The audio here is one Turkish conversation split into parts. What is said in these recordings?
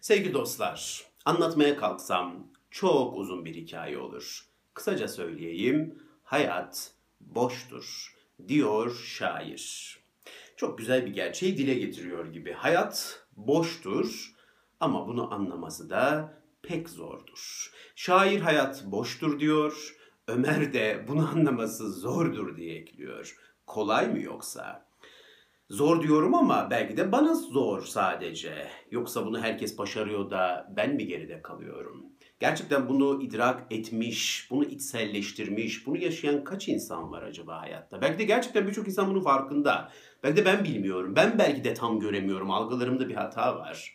Sevgili dostlar, anlatmaya kalksam çok uzun bir hikaye olur. Kısaca söyleyeyim, hayat boştur diyor şair. Çok güzel bir gerçeği dile getiriyor gibi. Hayat boştur ama bunu anlaması da pek zordur. Şair hayat boştur diyor, Ömer de bunu anlaması zordur diye ekliyor. Kolay mı yoksa? Zor diyorum ama belki de bana zor sadece. Yoksa bunu herkes başarıyor da ben mi geride kalıyorum? Gerçekten bunu idrak etmiş, bunu içselleştirmiş, bunu yaşayan kaç insan var acaba hayatta? Belki de gerçekten birçok insan bunun farkında. Belki de ben bilmiyorum. Ben belki de tam göremiyorum. Algılarımda bir hata var.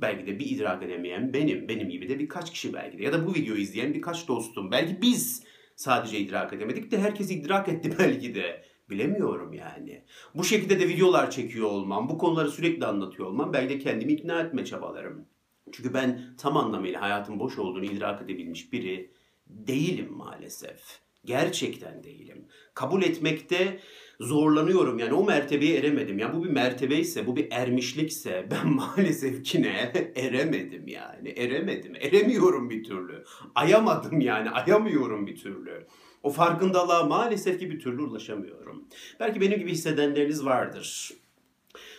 Belki de bir idrak edemeyen benim. Benim gibi de birkaç kişi belki de. Ya da bu videoyu izleyen birkaç dostum. Belki biz sadece idrak edemedik de herkes idrak etti belki de. Bilemiyorum yani. Bu şekilde de videolar çekiyor olmam, bu konuları sürekli anlatıyor olmam belki de kendimi ikna etme çabalarım. Çünkü ben tam anlamıyla hayatın boş olduğunu idrak edebilmiş biri değilim maalesef. Gerçekten değilim. Kabul etmekte zorlanıyorum. Yani o mertebeye eremedim. Yani bu bir mertebe ise, bu bir ermişlikse ben maalesef ki ne eremedim yani. Eremedim. Eremiyorum bir türlü. Ayamadım yani. Ayamıyorum bir türlü. O farkındalığa maalesef ki bir türlü ulaşamıyorum. Belki benim gibi hissedenleriniz vardır.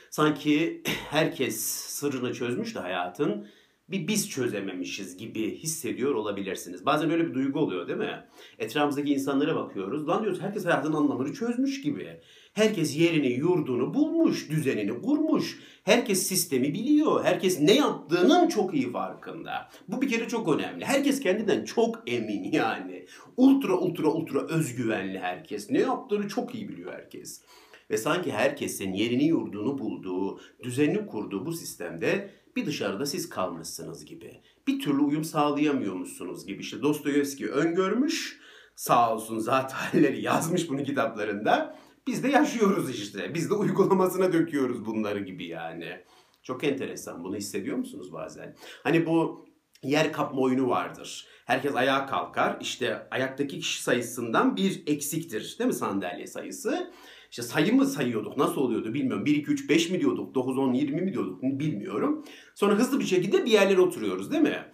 Sanki herkes sırrını çözmüş de hayatın bir biz çözememişiz gibi hissediyor olabilirsiniz. Bazen öyle bir duygu oluyor değil mi? Etrafımızdaki insanlara bakıyoruz. Lan diyoruz herkes hayatın anlamını çözmüş gibi. Herkes yerini, yurdunu bulmuş, düzenini kurmuş. Herkes sistemi biliyor. Herkes ne yaptığının çok iyi farkında. Bu bir kere çok önemli. Herkes kendinden çok emin yani. Ultra ultra ultra özgüvenli herkes. Ne yaptığını çok iyi biliyor herkes. Ve sanki herkesin yerini yurdunu bulduğu, düzenini kurduğu bu sistemde bir dışarıda siz kalmışsınız gibi. Bir türlü uyum sağlayamıyormuşsunuz gibi. İşte Dostoyevski öngörmüş, sağ olsun zaten yazmış bunu kitaplarında. Biz de yaşıyoruz işte. Biz de uygulamasına döküyoruz bunları gibi yani. Çok enteresan. Bunu hissediyor musunuz bazen? Hani bu yer kapma oyunu vardır. Herkes ayağa kalkar. İşte ayaktaki kişi sayısından bir eksiktir. Değil mi sandalye sayısı? İşte sayı mı sayıyorduk? Nasıl oluyordu bilmiyorum. 1, 2, 3, 5 mi diyorduk? 9, 10, 20 mi diyorduk? Bilmiyorum. Sonra hızlı bir şekilde bir yerlere oturuyoruz değil mi?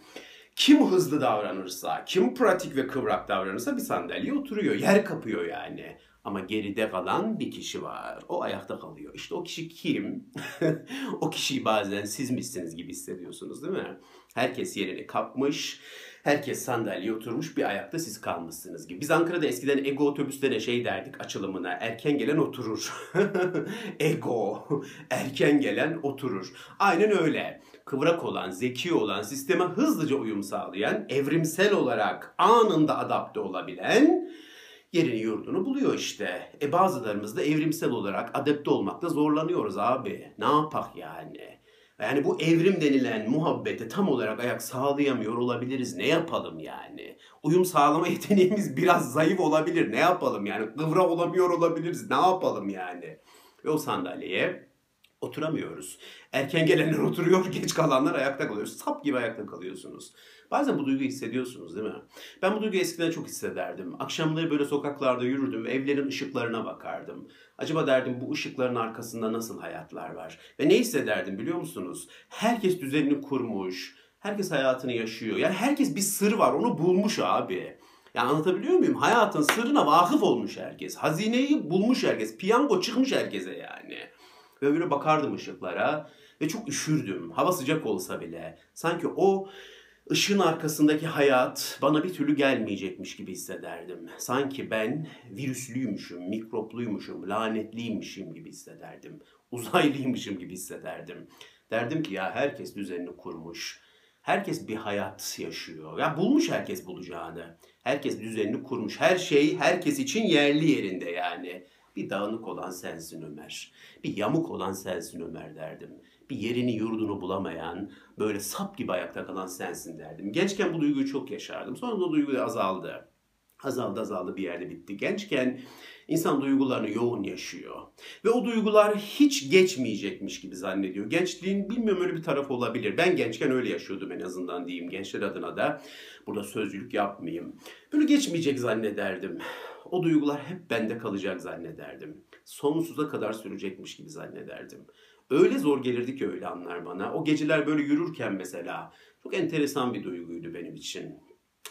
Kim hızlı davranırsa, kim pratik ve kıvrak davranırsa bir sandalye oturuyor. Yer kapıyor yani. Ama geride kalan bir kişi var. O ayakta kalıyor. İşte o kişi kim? o kişiyi bazen siz misiniz gibi hissediyorsunuz değil mi? Herkes yerini kapmış. Herkes sandalyeye oturmuş bir ayakta siz kalmışsınız gibi. Biz Ankara'da eskiden ego otobüslerine şey derdik açılımına. Erken gelen oturur. ego. Erken gelen oturur. Aynen öyle. Kıvrak olan, zeki olan, sisteme hızlıca uyum sağlayan, evrimsel olarak anında adapte olabilen yerini yurdunu buluyor işte. E bazılarımız da evrimsel olarak adapte olmakta zorlanıyoruz abi. Ne yapak yani? Yani bu evrim denilen muhabbete tam olarak ayak sağlayamıyor olabiliriz. Ne yapalım yani? Uyum sağlama yeteneğimiz biraz zayıf olabilir. Ne yapalım yani? Kıvra olamıyor olabiliriz. Ne yapalım yani? Ve o sandalyeye oturamıyoruz. Erken gelenler oturuyor, geç kalanlar ayakta kalıyor. Sap gibi ayakta kalıyorsunuz. Bazen bu duyguyu hissediyorsunuz değil mi? Ben bu duyguyu eskiden çok hissederdim. Akşamları böyle sokaklarda yürürdüm evlerin ışıklarına bakardım. Acaba derdim bu ışıkların arkasında nasıl hayatlar var? Ve ne hissederdim biliyor musunuz? Herkes düzenini kurmuş, herkes hayatını yaşıyor. Yani herkes bir sır var, onu bulmuş abi. Yani anlatabiliyor muyum? Hayatın sırrına vakıf olmuş herkes. Hazineyi bulmuş herkes. Piyango çıkmış herkese yani. Ve böyle bakardım ışıklara ve çok üşürdüm. Hava sıcak olsa bile. Sanki o ışığın arkasındaki hayat bana bir türlü gelmeyecekmiş gibi hissederdim. Sanki ben virüslüymüşüm, mikropluymuşum, lanetliymişim gibi hissederdim. Uzaylıymışım gibi hissederdim. Derdim ki ya herkes düzenini kurmuş. Herkes bir hayat yaşıyor. Ya bulmuş herkes bulacağını. Herkes düzenini kurmuş. Her şey herkes için yerli yerinde yani. Bir dağınık olan sensin Ömer. Bir yamuk olan sensin Ömer derdim. Bir yerini yurdunu bulamayan, böyle sap gibi ayakta kalan sensin derdim. Gençken bu duyguyu çok yaşardım. Sonra o duygu da azaldı. Azaldı azaldı bir yerde bitti. Gençken insan duygularını yoğun yaşıyor. Ve o duygular hiç geçmeyecekmiş gibi zannediyor. Gençliğin bilmiyorum öyle bir tarafı olabilir. Ben gençken öyle yaşıyordum en azından diyeyim. Gençler adına da burada sözcülük yapmayayım. Böyle geçmeyecek zannederdim. O duygular hep bende kalacak zannederdim. Sonsuza kadar sürecekmiş gibi zannederdim. Öyle zor gelirdi ki öyle anlar bana. O geceler böyle yürürken mesela çok enteresan bir duyguydu benim için.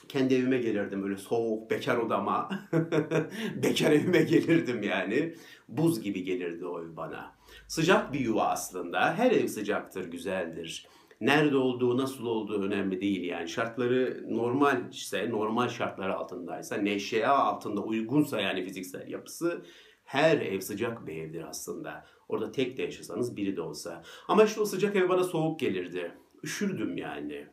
Kendi evime gelirdim öyle soğuk bekar odama. bekar evime gelirdim yani. Buz gibi gelirdi o ev bana. Sıcak bir yuva aslında. Her ev sıcaktır, güzeldir. Nerede olduğu, nasıl olduğu önemli değil yani. Şartları normal ise, normal şartlar altındaysa, neşeye altında uygunsa yani fiziksel yapısı her ev sıcak bir evdir aslında. Orada tek de yaşasanız biri de olsa. Ama işte o sıcak ev bana soğuk gelirdi. Üşürdüm yani.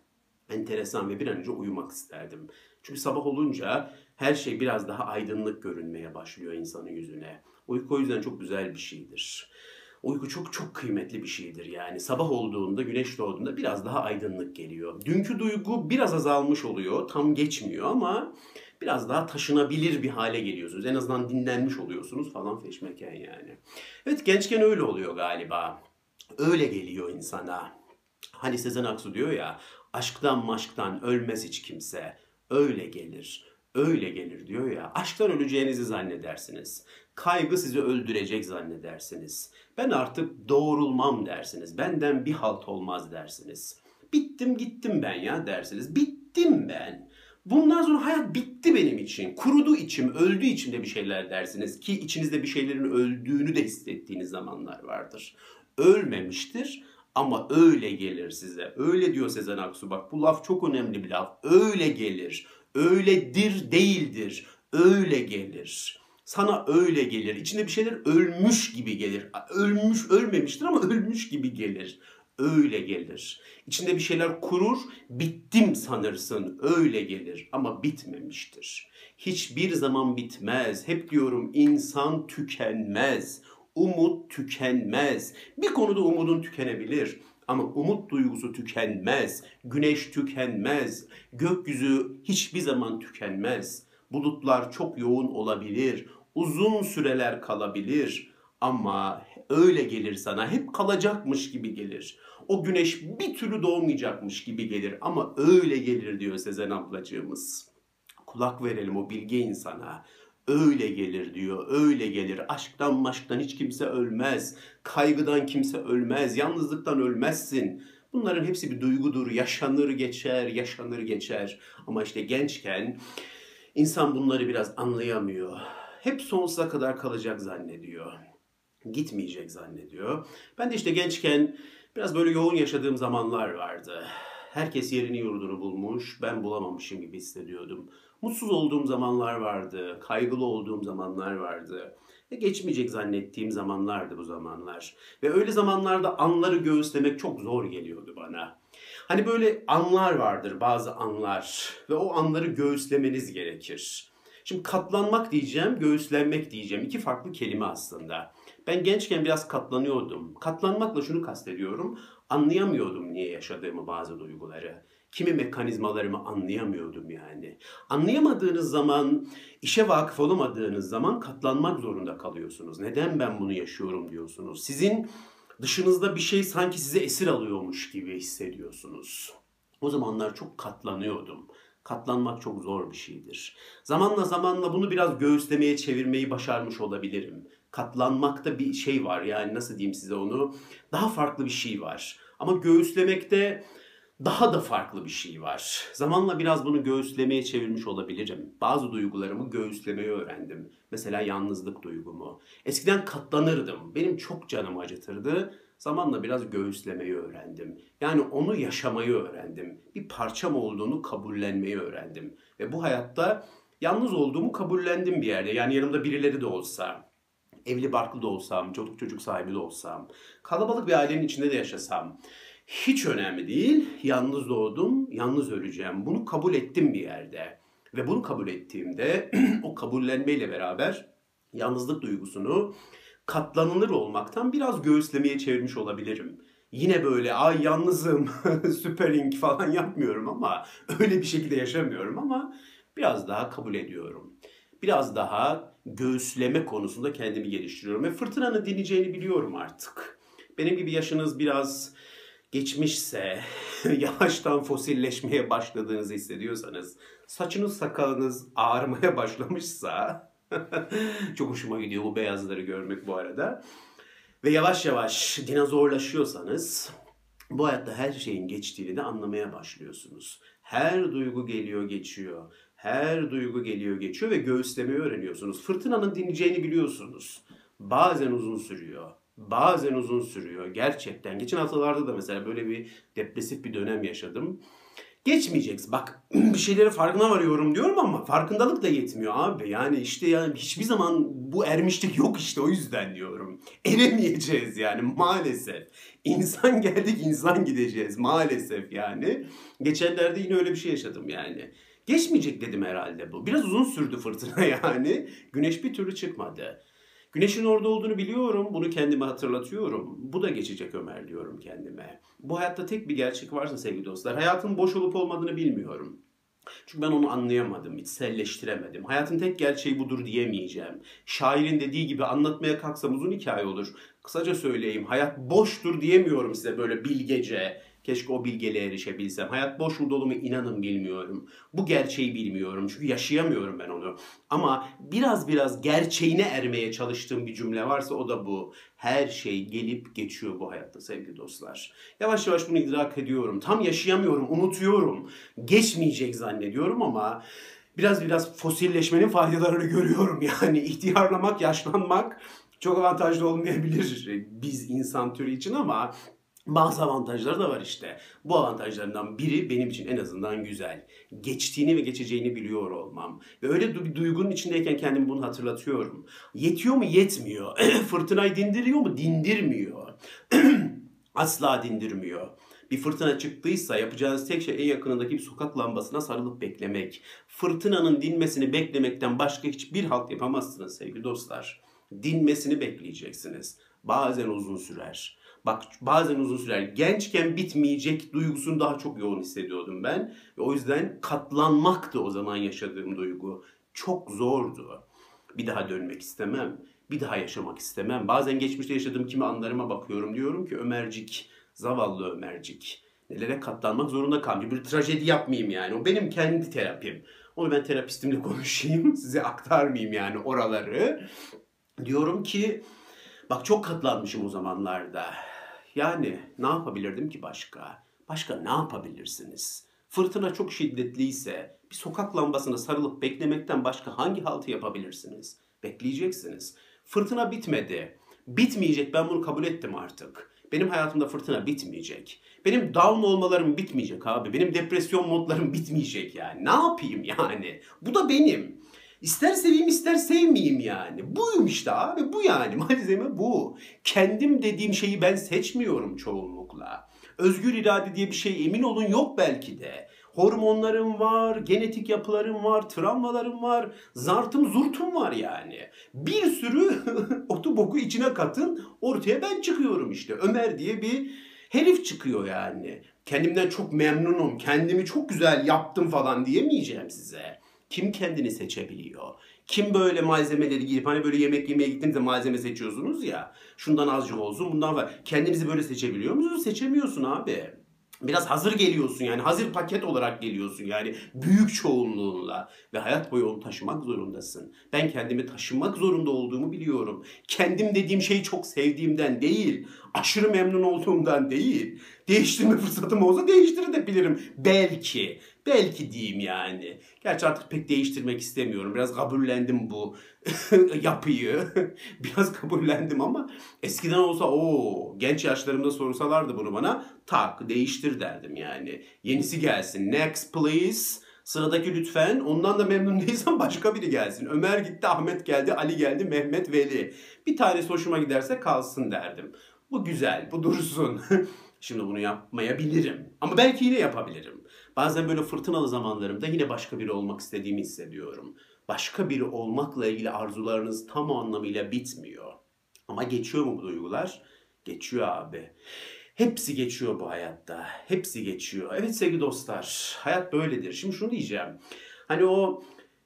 Enteresan ve bir an önce uyumak isterdim. Çünkü sabah olunca her şey biraz daha aydınlık görünmeye başlıyor insanın yüzüne. Uyku o yüzden çok güzel bir şeydir. Uyku çok çok kıymetli bir şeydir yani. Sabah olduğunda, güneş doğduğunda biraz daha aydınlık geliyor. Dünkü duygu biraz azalmış oluyor, tam geçmiyor ama biraz daha taşınabilir bir hale geliyorsunuz. En azından dinlenmiş oluyorsunuz falan feşmeken yani. Evet gençken öyle oluyor galiba. Öyle geliyor insana. Hani Sezen Aksu diyor ya, aşktan maşktan ölmez hiç kimse. Öyle gelir, öyle gelir diyor ya. Aşktan öleceğinizi zannedersiniz. Kaygı sizi öldürecek zannedersiniz. Ben artık doğrulmam dersiniz. Benden bir halt olmaz dersiniz. Bittim gittim ben ya dersiniz. Bittim ben. Bundan sonra hayat bitti benim için. Kurudu içim, öldü içimde bir şeyler dersiniz. Ki içinizde bir şeylerin öldüğünü de hissettiğiniz zamanlar vardır. Ölmemiştir ama öyle gelir size. Öyle diyor Sezen Aksu. Bak bu laf çok önemli bir laf. Öyle gelir. Öyledir değildir. Öyle gelir. Sana öyle gelir. İçinde bir şeyler ölmüş gibi gelir. Ölmüş, ölmemiştir ama ölmüş gibi gelir. Öyle gelir. İçinde bir şeyler kurur, bittim sanırsın. Öyle gelir ama bitmemiştir. Hiçbir zaman bitmez. Hep diyorum insan tükenmez. Umut tükenmez. Bir konuda umudun tükenebilir. Ama umut duygusu tükenmez. Güneş tükenmez. Gökyüzü hiçbir zaman tükenmez. Bulutlar çok yoğun olabilir. Uzun süreler kalabilir. Ama öyle gelir sana. Hep kalacakmış gibi gelir. O güneş bir türlü doğmayacakmış gibi gelir. Ama öyle gelir diyor Sezen ablacığımız. Kulak verelim o bilge insana. Öyle gelir diyor, öyle gelir. Aşktan maşktan hiç kimse ölmez. Kaygıdan kimse ölmez. Yalnızlıktan ölmezsin. Bunların hepsi bir duygudur. Yaşanır geçer, yaşanır geçer. Ama işte gençken insan bunları biraz anlayamıyor. Hep sonsuza kadar kalacak zannediyor. Gitmeyecek zannediyor. Ben de işte gençken biraz böyle yoğun yaşadığım zamanlar vardı. Herkes yerini yurdunu bulmuş, ben bulamamışım gibi hissediyordum. Mutsuz olduğum zamanlar vardı, kaygılı olduğum zamanlar vardı. Ve geçmeyecek zannettiğim zamanlardı bu zamanlar. Ve öyle zamanlarda anları göğüslemek çok zor geliyordu bana. Hani böyle anlar vardır, bazı anlar ve o anları göğüslemeniz gerekir. Şimdi katlanmak diyeceğim, göğüslenmek diyeceğim. İki farklı kelime aslında. Ben gençken biraz katlanıyordum. Katlanmakla şunu kastediyorum. Anlayamıyordum niye yaşadığımı bazı duyguları kimi mekanizmalarımı anlayamıyordum yani. Anlayamadığınız zaman, işe vakıf olamadığınız zaman katlanmak zorunda kalıyorsunuz. Neden ben bunu yaşıyorum diyorsunuz. Sizin dışınızda bir şey sanki size esir alıyormuş gibi hissediyorsunuz. O zamanlar çok katlanıyordum. Katlanmak çok zor bir şeydir. Zamanla zamanla bunu biraz göğüslemeye çevirmeyi başarmış olabilirim. Katlanmakta bir şey var yani nasıl diyeyim size onu daha farklı bir şey var. Ama göğüslemekte daha da farklı bir şey var. Zamanla biraz bunu göğüslemeye çevirmiş olabilirim. Bazı duygularımı göğüslemeyi öğrendim. Mesela yalnızlık duygumu. Eskiden katlanırdım. Benim çok canımı acıtırdı. Zamanla biraz göğüslemeyi öğrendim. Yani onu yaşamayı öğrendim. Bir parçam olduğunu kabullenmeyi öğrendim. Ve bu hayatta yalnız olduğumu kabullendim bir yerde. Yani yanımda birileri de olsa, evli barklı da olsam, çocuk çocuk sahibi de olsam, kalabalık bir ailenin içinde de yaşasam, hiç önemli değil. Yalnız doğdum, yalnız öleceğim. Bunu kabul ettim bir yerde. Ve bunu kabul ettiğimde o kabullenmeyle beraber yalnızlık duygusunu katlanılır olmaktan biraz göğüslemeye çevirmiş olabilirim. Yine böyle ay yalnızım, süpering falan yapmıyorum ama öyle bir şekilde yaşamıyorum ama biraz daha kabul ediyorum. Biraz daha göğüsleme konusunda kendimi geliştiriyorum ve fırtınanın dineceğini biliyorum artık. Benim gibi yaşınız biraz geçmişse, yavaştan fosilleşmeye başladığınızı hissediyorsanız, saçınız sakalınız ağrımaya başlamışsa, çok hoşuma gidiyor bu beyazları görmek bu arada. ve yavaş yavaş dinozorlaşıyorsanız bu hayatta her şeyin geçtiğini de anlamaya başlıyorsunuz. Her duygu geliyor geçiyor. Her duygu geliyor geçiyor ve göğüslemeyi öğreniyorsunuz. Fırtınanın dinleyeceğini biliyorsunuz. Bazen uzun sürüyor. Bazen uzun sürüyor gerçekten. Geçen haftalarda da mesela böyle bir depresif bir dönem yaşadım. Geçmeyeceksin. Bak bir şeyleri farkına varıyorum diyorum ama farkındalık da yetmiyor abi. Yani işte yani hiçbir zaman bu ermişlik yok işte o yüzden diyorum. Eremeyeceğiz yani maalesef. İnsan geldik insan gideceğiz maalesef yani. Geçenlerde yine öyle bir şey yaşadım yani. Geçmeyecek dedim herhalde bu. Biraz uzun sürdü fırtına yani. Güneş bir türlü çıkmadı. Güneşin orada olduğunu biliyorum. Bunu kendime hatırlatıyorum. Bu da geçecek Ömer diyorum kendime. Bu hayatta tek bir gerçek varsa sevgili dostlar. Hayatın boş olup olmadığını bilmiyorum. Çünkü ben onu anlayamadım, içselleştiremedim. Hayatın tek gerçeği budur diyemeyeceğim. Şairin dediği gibi anlatmaya kalksam uzun hikaye olur. Kısaca söyleyeyim, hayat boştur diyemiyorum size böyle bilgece. Keşke o bilgeliğe erişebilsem. Hayat boş mu dolu mu inanın bilmiyorum. Bu gerçeği bilmiyorum çünkü yaşayamıyorum ben onu. Ama biraz biraz gerçeğine ermeye çalıştığım bir cümle varsa o da bu. Her şey gelip geçiyor bu hayatta sevgili dostlar. Yavaş yavaş bunu idrak ediyorum. Tam yaşayamıyorum, unutuyorum. Geçmeyecek zannediyorum ama biraz biraz fosilleşmenin faydalarını görüyorum. Yani ihtiyarlamak, yaşlanmak çok avantajlı olmayabilir biz insan türü için ama bazı avantajları da var işte. Bu avantajlarından biri benim için en azından güzel. Geçtiğini ve geçeceğini biliyor olmam. Ve öyle bir duygunun içindeyken kendimi bunu hatırlatıyorum. Yetiyor mu? Yetmiyor. Fırtınayı dindiriyor mu? Dindirmiyor. Asla dindirmiyor. Bir fırtına çıktıysa yapacağınız tek şey en yakınındaki bir sokak lambasına sarılıp beklemek. Fırtınanın dinmesini beklemekten başka hiçbir halt yapamazsınız sevgili dostlar. Dinmesini bekleyeceksiniz. Bazen uzun sürer. Bak bazen uzun sürer. Gençken bitmeyecek duygusunu daha çok yoğun hissediyordum ben. Ve o yüzden katlanmaktı o zaman yaşadığım duygu. Çok zordu. Bir daha dönmek istemem. Bir daha yaşamak istemem. Bazen geçmişte yaşadığım kimi anlarıma bakıyorum. Diyorum ki Ömercik, zavallı Ömercik. Nelere katlanmak zorunda kalmış. Bir trajedi yapmayayım yani. O benim kendi terapim. Onu ben terapistimle konuşayım. Size aktarmayayım yani oraları. Diyorum ki bak çok katlanmışım o zamanlarda yani ne yapabilirdim ki başka? Başka ne yapabilirsiniz? Fırtına çok şiddetliyse bir sokak lambasına sarılıp beklemekten başka hangi haltı yapabilirsiniz? Bekleyeceksiniz. Fırtına bitmedi. Bitmeyecek ben bunu kabul ettim artık. Benim hayatımda fırtına bitmeyecek. Benim down olmalarım bitmeyecek abi. Benim depresyon modlarım bitmeyecek yani. Ne yapayım yani? Bu da benim. İster seveyim ister sevmeyeyim yani. Buyum işte abi bu yani malzeme bu. Kendim dediğim şeyi ben seçmiyorum çoğunlukla. Özgür irade diye bir şey emin olun yok belki de. Hormonlarım var, genetik yapılarım var, travmalarım var, zartım zurtum var yani. Bir sürü otu boku içine katın ortaya ben çıkıyorum işte. Ömer diye bir herif çıkıyor yani. Kendimden çok memnunum, kendimi çok güzel yaptım falan diyemeyeceğim size. Kim kendini seçebiliyor? Kim böyle malzemeleri giyip hani böyle yemek yemeye gittiğinizde malzeme seçiyorsunuz ya. Şundan azıcık olsun bundan var. Kendinizi böyle seçebiliyor musunuz? Seçemiyorsun abi. Biraz hazır geliyorsun yani hazır paket olarak geliyorsun yani büyük çoğunluğunla ve hayat boyu onu taşımak zorundasın. Ben kendimi taşımak zorunda olduğumu biliyorum. Kendim dediğim şeyi çok sevdiğimden değil, aşırı memnun olduğumdan değil. Değiştirme fırsatım olsa değiştirebilirim belki. Belki diyeyim yani. Gerçi artık pek değiştirmek istemiyorum. Biraz kabullendim bu yapıyı. Biraz kabullendim ama eskiden olsa o genç yaşlarımda sorsalardı bunu bana tak değiştir derdim yani. Yenisi gelsin. Next please. Sıradaki lütfen. Ondan da memnun değilsen başka biri gelsin. Ömer gitti, Ahmet geldi, Ali geldi, Mehmet, Veli. Bir tanesi hoşuma giderse kalsın derdim. Bu güzel, bu dursun. Şimdi bunu yapmayabilirim. Ama belki yine yapabilirim. Bazen böyle fırtınalı zamanlarımda yine başka biri olmak istediğimi hissediyorum. Başka biri olmakla ilgili arzularınız tam anlamıyla bitmiyor. Ama geçiyor mu bu duygular? Geçiyor abi. Hepsi geçiyor bu hayatta. Hepsi geçiyor. Evet sevgili dostlar, hayat böyledir. Şimdi şunu diyeceğim. Hani o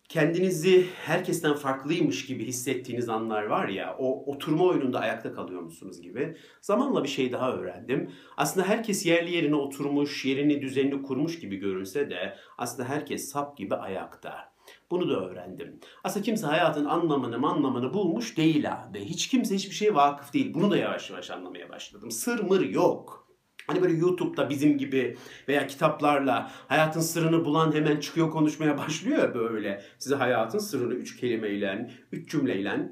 kendinizi herkesten farklıymış gibi hissettiğiniz anlar var ya, o oturma oyununda ayakta kalıyor musunuz gibi. Zamanla bir şey daha öğrendim. Aslında herkes yerli yerine oturmuş, yerini düzenli kurmuş gibi görünse de aslında herkes sap gibi ayakta. Bunu da öğrendim. Aslında kimse hayatın anlamını anlamını bulmuş değil abi. Hiç kimse hiçbir şeye vakıf değil. Bunu da yavaş yavaş anlamaya başladım. Sır mır yok. Hani böyle YouTube'da bizim gibi veya kitaplarla hayatın sırrını bulan hemen çıkıyor konuşmaya başlıyor böyle. Size hayatın sırrını üç kelimeyle, üç cümleyle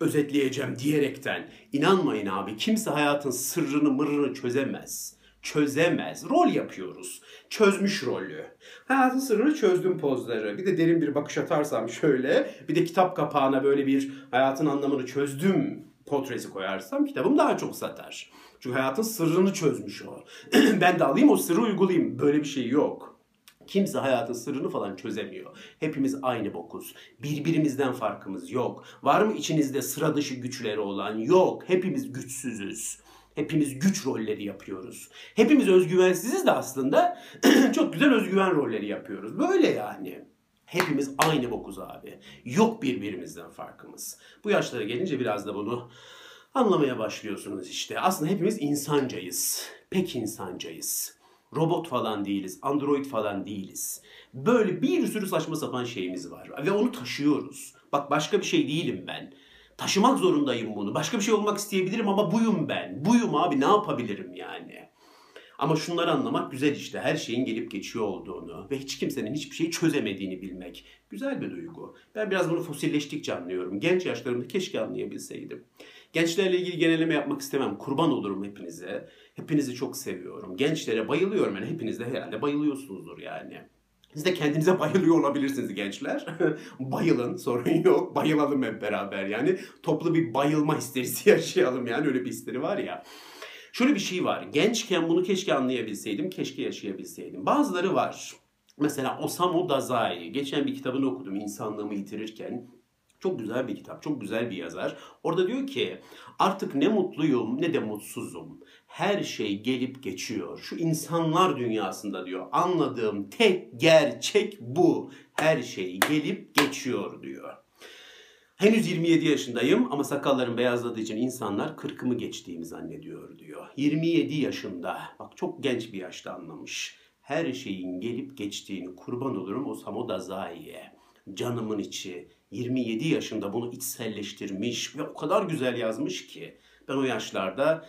özetleyeceğim diyerekten. İnanmayın abi kimse hayatın sırrını mırrını çözemez çözemez. Rol yapıyoruz. Çözmüş rolü. Hayatın sırrını çözdüm pozları. Bir de derin bir bakış atarsam şöyle. Bir de kitap kapağına böyle bir hayatın anlamını çözdüm portresi koyarsam kitabım daha çok satar. Çünkü hayatın sırrını çözmüş o. ben de alayım o sırrı uygulayayım. Böyle bir şey yok. Kimse hayatın sırrını falan çözemiyor. Hepimiz aynı bokuz. Birbirimizden farkımız yok. Var mı içinizde sıra dışı güçleri olan? Yok. Hepimiz güçsüzüz. Hepimiz güç rolleri yapıyoruz. Hepimiz özgüvensiziz de aslında çok güzel özgüven rolleri yapıyoruz. Böyle yani. Hepimiz aynı bokuz abi. Yok birbirimizden farkımız. Bu yaşlara gelince biraz da bunu anlamaya başlıyorsunuz işte. Aslında hepimiz insancayız. Pek insancayız. Robot falan değiliz, android falan değiliz. Böyle bir sürü saçma sapan şeyimiz var ve onu taşıyoruz. Bak başka bir şey değilim ben. Taşımak zorundayım bunu. Başka bir şey olmak isteyebilirim ama buyum ben. Buyum abi ne yapabilirim yani? Ama şunları anlamak güzel işte. Her şeyin gelip geçiyor olduğunu ve hiç kimsenin hiçbir şeyi çözemediğini bilmek. Güzel bir duygu. Ben biraz bunu fosilleştikçe anlıyorum. Genç yaşlarımda keşke anlayabilseydim. Gençlerle ilgili geneleme yapmak istemem. Kurban olurum hepinize. Hepinizi çok seviyorum. Gençlere bayılıyorum. Yani hepiniz de herhalde bayılıyorsunuzdur yani. Siz de kendinize bayılıyor olabilirsiniz gençler. Bayılın sorun yok. Bayılalım hep beraber yani. Toplu bir bayılma histerisi yaşayalım yani öyle bir histeri var ya. Şöyle bir şey var. Gençken bunu keşke anlayabilseydim, keşke yaşayabilseydim. Bazıları var. Mesela Osamu Dazai. Geçen bir kitabını okudum insanlığımı yitirirken. Çok güzel bir kitap, çok güzel bir yazar. Orada diyor ki artık ne mutluyum ne de mutsuzum. Her şey gelip geçiyor. Şu insanlar dünyasında diyor anladığım tek gerçek bu. Her şey gelip geçiyor diyor. Henüz 27 yaşındayım ama sakallarım beyazladığı için insanlar 40'ımı geçtiğimi zannediyor diyor. 27 yaşında. Bak çok genç bir yaşta anlamış. Her şeyin gelip geçtiğini kurban olurum o Samoda Zai'ye. Canımın içi, 27 yaşında bunu içselleştirmiş ve o kadar güzel yazmış ki ben o yaşlarda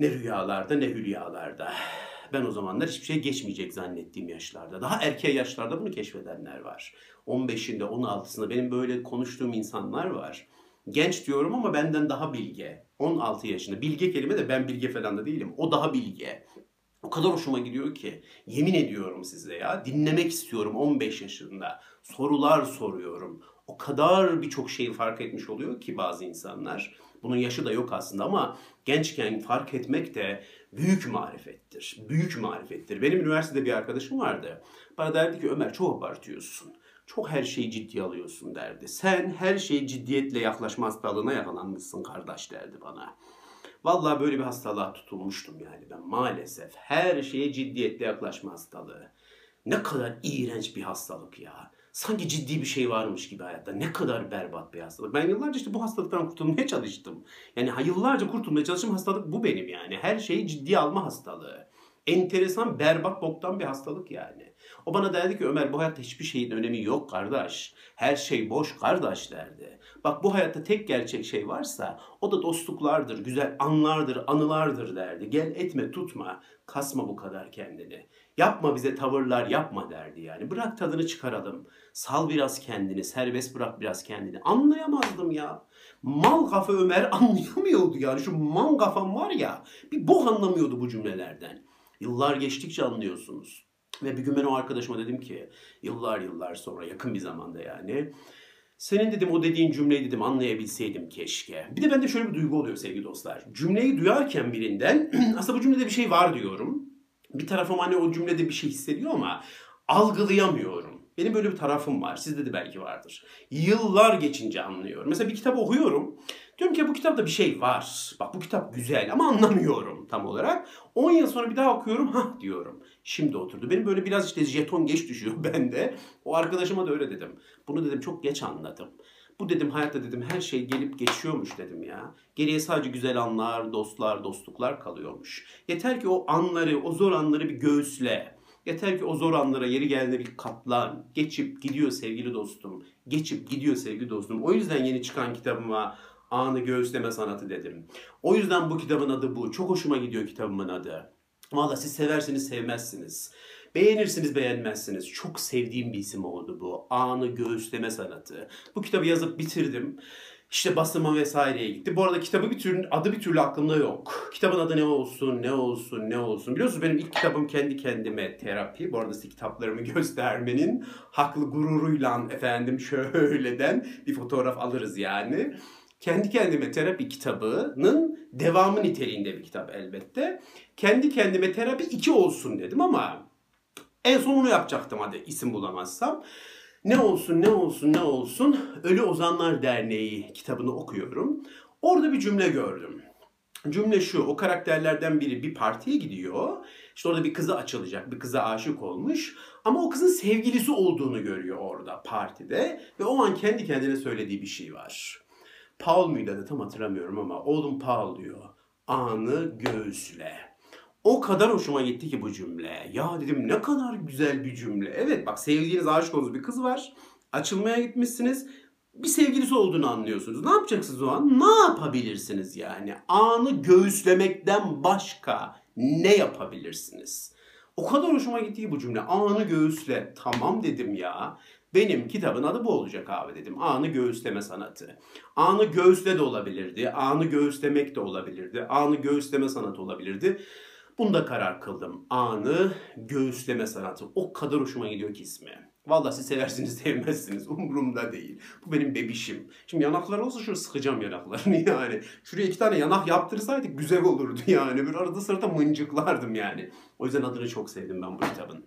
ne rüyalarda ne hülyalarda. Ben o zamanlar hiçbir şey geçmeyecek zannettiğim yaşlarda. Daha erken yaşlarda bunu keşfedenler var. 15'inde, 16'sında benim böyle konuştuğum insanlar var. Genç diyorum ama benden daha bilge. 16 yaşında. Bilge kelime de ben bilge falan da değilim. O daha bilge. O kadar hoşuma gidiyor ki. Yemin ediyorum size ya. Dinlemek istiyorum 15 yaşında. Sorular soruyorum o kadar birçok şeyi fark etmiş oluyor ki bazı insanlar. Bunun yaşı da yok aslında ama gençken fark etmek de büyük marifettir. Büyük marifettir. Benim üniversitede bir arkadaşım vardı. Bana derdi ki Ömer çok abartıyorsun. Çok her şeyi ciddiye alıyorsun derdi. Sen her şeyi ciddiyetle yaklaşma hastalığına yakalanmışsın kardeş derdi bana. Vallahi böyle bir hastalığa tutulmuştum yani ben maalesef. Her şeye ciddiyetle yaklaşma hastalığı. Ne kadar iğrenç bir hastalık ya sanki ciddi bir şey varmış gibi hayatta. Ne kadar berbat bir hastalık. Ben yıllarca işte bu hastalıktan kurtulmaya çalıştım. Yani yıllarca kurtulmaya çalıştım hastalık bu benim yani. Her şeyi ciddiye alma hastalığı. Enteresan, berbat, boktan bir hastalık yani. O bana derdi ki Ömer bu hayatta hiçbir şeyin önemi yok kardeş. Her şey boş kardeş derdi. Bak bu hayatta tek gerçek şey varsa o da dostluklardır, güzel anlardır, anılardır derdi. Gel etme tutma, kasma bu kadar kendini. Yapma bize tavırlar yapma derdi yani. Bırak tadını çıkaralım. Sal biraz kendini, serbest bırak biraz kendini. Anlayamazdım ya. Mal kafa Ömer anlayamıyordu yani. Şu mal kafam var ya bir bok anlamıyordu bu cümlelerden. Yıllar geçtikçe anlıyorsunuz. Ve bir gün ben o arkadaşıma dedim ki yıllar yıllar sonra yakın bir zamanda yani senin dedim o dediğin cümleyi dedim anlayabilseydim keşke. Bir de bende şöyle bir duygu oluyor sevgili dostlar. Cümleyi duyarken birinden aslında bu cümlede bir şey var diyorum. Bir tarafım hani o cümlede bir şey hissediyor ama algılayamıyorum. Benim böyle bir tarafım var. Sizde de belki vardır. Yıllar geçince anlıyorum. Mesela bir kitap okuyorum. Diyorum ki bu kitapta bir şey var. Bak bu kitap güzel ama anlamıyorum tam olarak. 10 yıl sonra bir daha okuyorum. Ha diyorum. Şimdi oturdu. Benim böyle biraz işte jeton geç düşüyor bende. O arkadaşıma da öyle dedim. Bunu dedim çok geç anladım. Bu dedim hayatta dedim her şey gelip geçiyormuş dedim ya. Geriye sadece güzel anlar, dostlar, dostluklar kalıyormuş. Yeter ki o anları, o zor anları bir göğüsle. Yeter ki o zor anlara yeri geldiğinde bir katlan. Geçip gidiyor sevgili dostum. Geçip gidiyor sevgili dostum. O yüzden yeni çıkan kitabıma anı göğüsleme sanatı dedim. O yüzden bu kitabın adı bu. Çok hoşuma gidiyor kitabımın adı. Valla siz seversiniz sevmezsiniz. Beğenirsiniz beğenmezsiniz. Çok sevdiğim bir isim oldu bu. Anı göğüsleme sanatı. Bu kitabı yazıp bitirdim. İşte basıma vesaireye gitti. Bu arada kitabı bir türlü, adı bir türlü aklımda yok. Kitabın adı ne olsun, ne olsun, ne olsun. Biliyorsunuz benim ilk kitabım kendi kendime terapi. Bu arada size kitaplarımı göstermenin haklı gururuyla efendim şöyleden bir fotoğraf alırız yani. Kendi kendime terapi kitabının devamı niteliğinde bir kitap elbette. Kendi kendime terapi 2 olsun dedim ama en son onu yapacaktım hadi isim bulamazsam. Ne olsun ne olsun ne olsun Ölü Ozanlar Derneği kitabını okuyorum. Orada bir cümle gördüm. Cümle şu, o karakterlerden biri bir partiye gidiyor. İşte orada bir kızı açılacak, bir kıza aşık olmuş. Ama o kızın sevgilisi olduğunu görüyor orada partide. Ve o an kendi kendine söylediği bir şey var. Paul muydu adı tam hatırlamıyorum ama oğlum Paul diyor. Anı göğüsle. O kadar hoşuma gitti ki bu cümle. Ya dedim ne kadar güzel bir cümle. Evet bak sevdiğiniz aşık olduğunuz bir kız var. Açılmaya gitmişsiniz. Bir sevgilisi olduğunu anlıyorsunuz. Ne yapacaksınız o an? Ne yapabilirsiniz yani? Anı göğüslemekten başka ne yapabilirsiniz? O kadar hoşuma gitti ki bu cümle. Anı göğüsle. Tamam dedim ya. Benim kitabın adı bu olacak abi dedim. Anı göğüsleme sanatı. Anı göğüsle de olabilirdi. Anı göğüslemek de olabilirdi. Anı göğüsleme sanatı olabilirdi. Bunda karar kıldım. Anı göğüsleme sanatı. O kadar hoşuma gidiyor ki ismi. Vallahi siz seversiniz sevmezsiniz. Umurumda değil. Bu benim bebişim. Şimdi yanaklar olsa şöyle sıkacağım yanaklarını yani. Şuraya iki tane yanak yaptırsaydık güzel olurdu yani. Bir arada sırada mıncıklardım yani. O yüzden adını çok sevdim ben bu kitabın.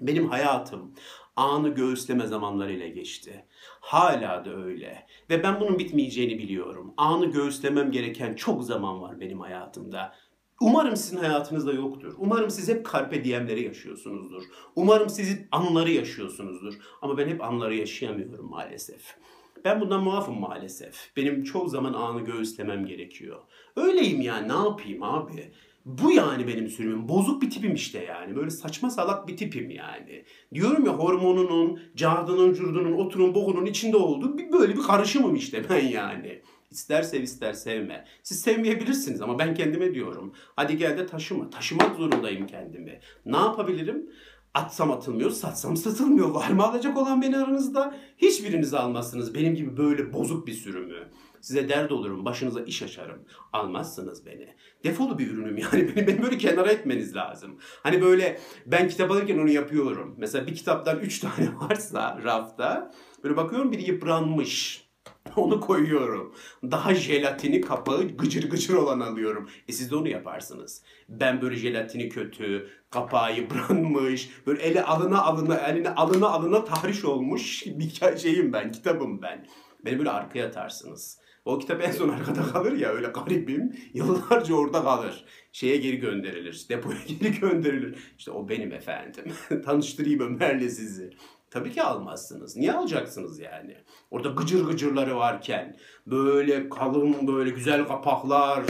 Benim hayatım anı göğüsleme zamanlarıyla geçti. Hala da öyle. Ve ben bunun bitmeyeceğini biliyorum. Anı göğüslemem gereken çok zaman var benim hayatımda. Umarım sizin hayatınızda yoktur. Umarım siz hep carpe diemleri yaşıyorsunuzdur. Umarım siz anları yaşıyorsunuzdur. Ama ben hep anları yaşayamıyorum maalesef. Ben bundan muafım maalesef. Benim çoğu zaman anı göğüslemem gerekiyor. Öyleyim yani ne yapayım abi? Bu yani benim sürümüm. Bozuk bir tipim işte yani. Böyle saçma salak bir tipim yani. Diyorum ya hormonunun, cardının, curdunun, otunun, bokunun içinde olduğu bir böyle bir karışımım işte ben yani. İster sev ister sevme. Siz sevmeyebilirsiniz ama ben kendime diyorum. Hadi gel de taşıma. Taşımak zorundayım kendimi. Ne yapabilirim? Atsam atılmıyor, satsam satılmıyor. Var mı alacak olan beni aranızda? Hiçbiriniz almazsınız benim gibi böyle bozuk bir sürümü. Size dert olurum, başınıza iş açarım. Almazsınız beni. Defolu bir ürünüm yani. Beni, beni böyle kenara etmeniz lazım. Hani böyle ben kitap alırken onu yapıyorum. Mesela bir kitaptan üç tane varsa rafta. Böyle bakıyorum biri yıpranmış. Onu koyuyorum. Daha jelatini kapağı gıcır gıcır olan alıyorum. E siz de onu yaparsınız. Ben böyle jelatini kötü, kapağı yıpranmış, böyle eli alına alına, eline alına alına tahriş olmuş bir şeyim ben, kitabım ben. Beni böyle arkaya atarsınız. O kitap en son arkada kalır ya öyle garibim. Yıllarca orada kalır. Şeye geri gönderilir. Depoya geri gönderilir. İşte o benim efendim. Tanıştırayım Ömer'le sizi. Tabii ki almazsınız. Niye alacaksınız yani? Orada gıcır gıcırları varken, böyle kalın, böyle güzel kapaklar,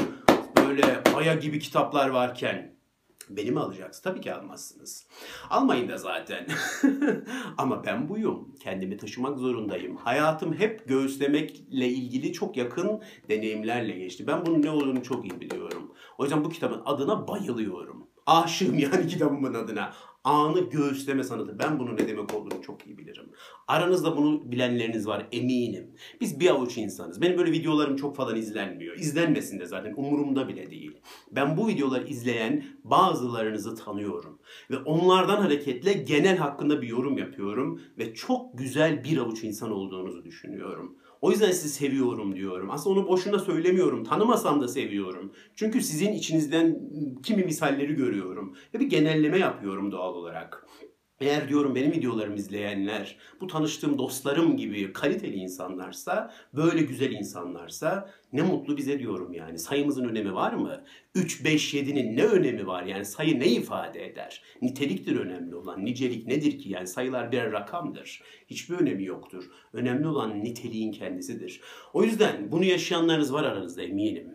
böyle aya gibi kitaplar varken beni mi alacaksınız? Tabii ki almazsınız. Almayın da zaten. Ama ben buyum. Kendimi taşımak zorundayım. Hayatım hep göğüslemekle ilgili çok yakın deneyimlerle geçti. Ben bunun ne olduğunu çok iyi biliyorum. O yüzden bu kitabın adına bayılıyorum. Aşığım yani kitabımın adına anı göğüsleme sanatı. Ben bunun ne demek olduğunu çok iyi bilirim. Aranızda bunu bilenleriniz var eminim. Biz bir avuç insanız. Benim böyle videolarım çok falan izlenmiyor. İzlenmesin de zaten umurumda bile değil. Ben bu videoları izleyen bazılarınızı tanıyorum. Ve onlardan hareketle genel hakkında bir yorum yapıyorum. Ve çok güzel bir avuç insan olduğunuzu düşünüyorum. O yüzden sizi seviyorum diyorum. Aslında onu boşuna söylemiyorum. Tanımasam da seviyorum. Çünkü sizin içinizden kimi misalleri görüyorum. Ve bir genelleme yapıyorum doğal olarak. Eğer diyorum benim videolarımı izleyenler bu tanıştığım dostlarım gibi kaliteli insanlarsa, böyle güzel insanlarsa ne mutlu bize diyorum yani. Sayımızın önemi var mı? 3, 5, 7'nin ne önemi var? Yani sayı ne ifade eder? Niteliktir önemli olan. Nicelik nedir ki? Yani sayılar birer rakamdır. Hiçbir önemi yoktur. Önemli olan niteliğin kendisidir. O yüzden bunu yaşayanlarınız var aranızda eminim.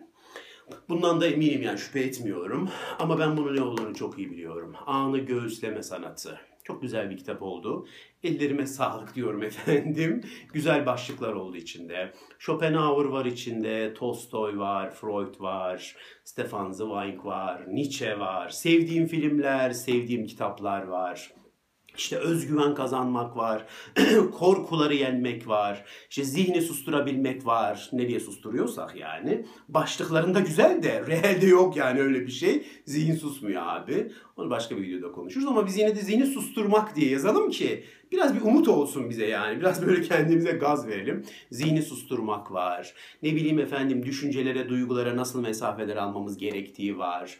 Bundan da eminim yani şüphe etmiyorum. Ama ben bunun ne olduğunu çok iyi biliyorum. Anı göğüsleme sanatı. Çok güzel bir kitap oldu. Ellerime sağlık diyorum efendim. Güzel başlıklar oldu içinde. Schopenhauer var içinde, Tolstoy var, Freud var, Stefan Zweig var, Nietzsche var. Sevdiğim filmler, sevdiğim kitaplar var. İşte özgüven kazanmak var, korkuları yenmek var, işte zihni susturabilmek var. Nereye susturuyorsak yani. Başlıklarında güzel de realde yok yani öyle bir şey. Zihin susmuyor abi. Onu başka bir videoda konuşuruz ama biz yine de zihni susturmak diye yazalım ki biraz bir umut olsun bize yani. Biraz böyle kendimize gaz verelim. Zihni susturmak var. Ne bileyim efendim düşüncelere, duygulara nasıl mesafeler almamız gerektiği var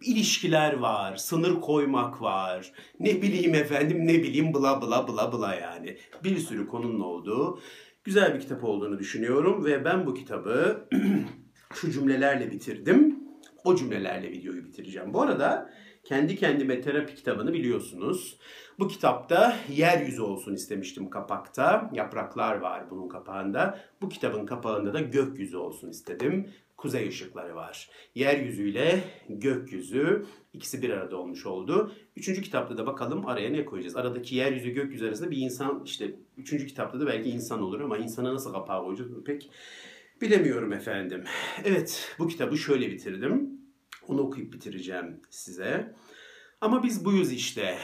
ilişkiler var, sınır koymak var, ne bileyim efendim ne bileyim bla bla bla bla yani. Bir sürü konunun olduğu güzel bir kitap olduğunu düşünüyorum ve ben bu kitabı şu cümlelerle bitirdim. O cümlelerle videoyu bitireceğim. Bu arada kendi kendime terapi kitabını biliyorsunuz. Bu kitapta yeryüzü olsun istemiştim kapakta. Yapraklar var bunun kapağında. Bu kitabın kapağında da gökyüzü olsun istedim kuzey ışıkları var. Yeryüzüyle gökyüzü ikisi bir arada olmuş oldu. Üçüncü kitapta da bakalım araya ne koyacağız. Aradaki yeryüzü gökyüzü arasında bir insan işte üçüncü kitapta da belki insan olur ama insana nasıl kapağı koyacağız pek bilemiyorum efendim. Evet bu kitabı şöyle bitirdim. Onu okuyup bitireceğim size. Ama biz buyuz işte.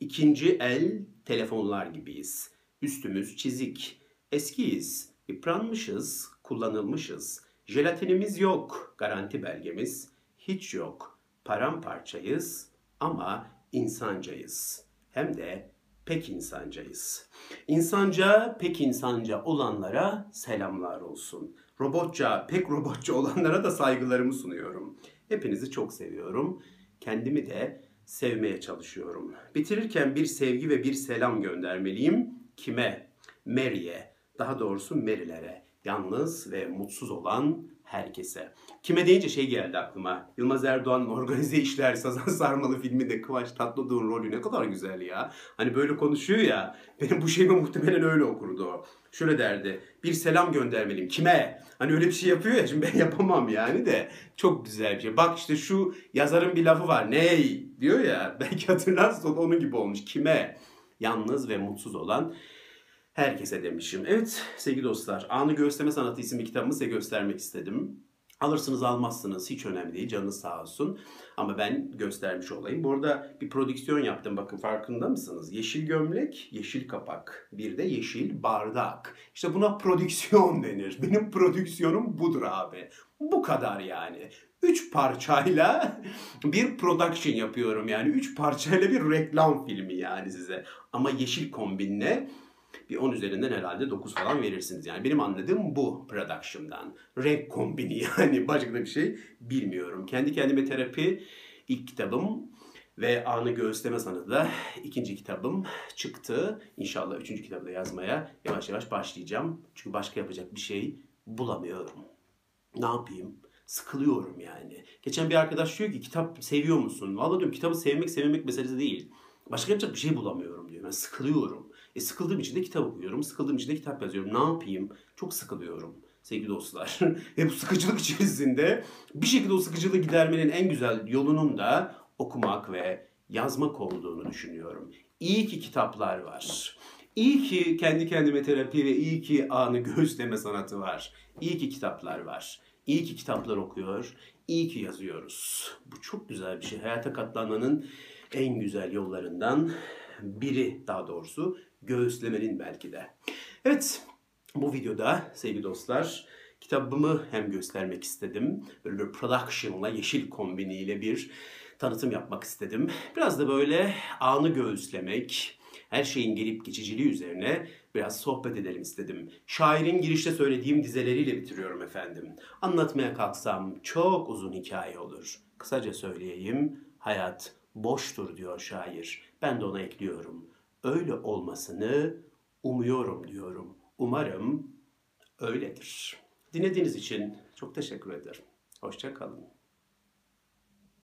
İkinci el telefonlar gibiyiz. Üstümüz çizik. Eskiyiz. Yıpranmışız, kullanılmışız. Jelatinimiz yok, garanti belgemiz hiç yok. Paramparçayız ama insancayız. Hem de pek insancayız. İnsanca, pek insanca olanlara selamlar olsun. Robotça, pek robotça olanlara da saygılarımı sunuyorum. Hepinizi çok seviyorum. Kendimi de sevmeye çalışıyorum. Bitirirken bir sevgi ve bir selam göndermeliyim. Kime? Mary'e. Daha doğrusu Mary'lere yalnız ve mutsuz olan herkese. Kime deyince şey geldi aklıma. Yılmaz Erdoğan'ın Organize İşler Sazan Sarmalı filminde Kıvanç Tatlıtuğ'un rolü ne kadar güzel ya. Hani böyle konuşuyor ya. Benim bu şeyimi muhtemelen öyle okurdu. Şöyle derdi. Bir selam göndermeliyim. Kime? Hani öyle bir şey yapıyor ya. Şimdi ben yapamam yani de. Çok güzel bir şey. Bak işte şu yazarın bir lafı var. Ney? Diyor ya. Belki hatırlarsın onun gibi olmuş. Kime? Yalnız ve mutsuz olan herkese demişim. Evet sevgili dostlar Anı Göğüsleme Sanatı isimli kitabımı size göstermek istedim. Alırsınız almazsınız hiç önemli değil canınız sağ olsun. Ama ben göstermiş olayım. Bu arada bir prodüksiyon yaptım bakın farkında mısınız? Yeşil gömlek, yeşil kapak. Bir de yeşil bardak. İşte buna prodüksiyon denir. Benim prodüksiyonum budur abi. Bu kadar yani. Üç parçayla bir production yapıyorum yani. Üç parçayla bir reklam filmi yani size. Ama yeşil kombinle bir 10 üzerinden herhalde 9 falan verirsiniz. Yani benim anladığım bu production'dan. Renk kombini yani başka bir şey bilmiyorum. Kendi kendime terapi ilk kitabım ve Anı Göğüsleme Sanatı da ikinci kitabım çıktı. İnşallah üçüncü kitabı da yazmaya yavaş yavaş başlayacağım. Çünkü başka yapacak bir şey bulamıyorum. Ne yapayım? Sıkılıyorum yani. Geçen bir arkadaş diyor ki kitap seviyor musun? Vallahi diyorum kitabı sevmek sevmemek meselesi değil. Başka yapacak bir şey bulamıyorum diyor. Ben sıkılıyorum. E sıkıldığım için de kitap okuyorum. Sıkıldığım için de kitap yazıyorum. Ne yapayım? Çok sıkılıyorum sevgili dostlar. Ve bu sıkıcılık içerisinde bir şekilde o sıkıcılığı gidermenin en güzel yolunun da okumak ve yazmak olduğunu düşünüyorum. İyi ki kitaplar var. İyi ki kendi kendime terapi ve iyi ki anı göğüsleme sanatı var. İyi ki kitaplar var. İyi ki kitaplar okuyor. İyi ki yazıyoruz. Bu çok güzel bir şey. Hayata katlanmanın en güzel yollarından biri daha doğrusu göğüslemenin belki de. Evet bu videoda sevgili dostlar kitabımı hem göstermek istedim. Böyle bir production'la yeşil kombiniyle bir tanıtım yapmak istedim. Biraz da böyle anı göğüslemek, her şeyin gelip geçiciliği üzerine biraz sohbet edelim istedim. Şairin girişte söylediğim dizeleriyle bitiriyorum efendim. Anlatmaya kalksam çok uzun hikaye olur. Kısaca söyleyeyim, hayat boştur diyor şair. Ben de ona ekliyorum. Öyle olmasını umuyorum diyorum. Umarım öyledir. Dinlediğiniz için çok teşekkür ederim. Hoşçakalın.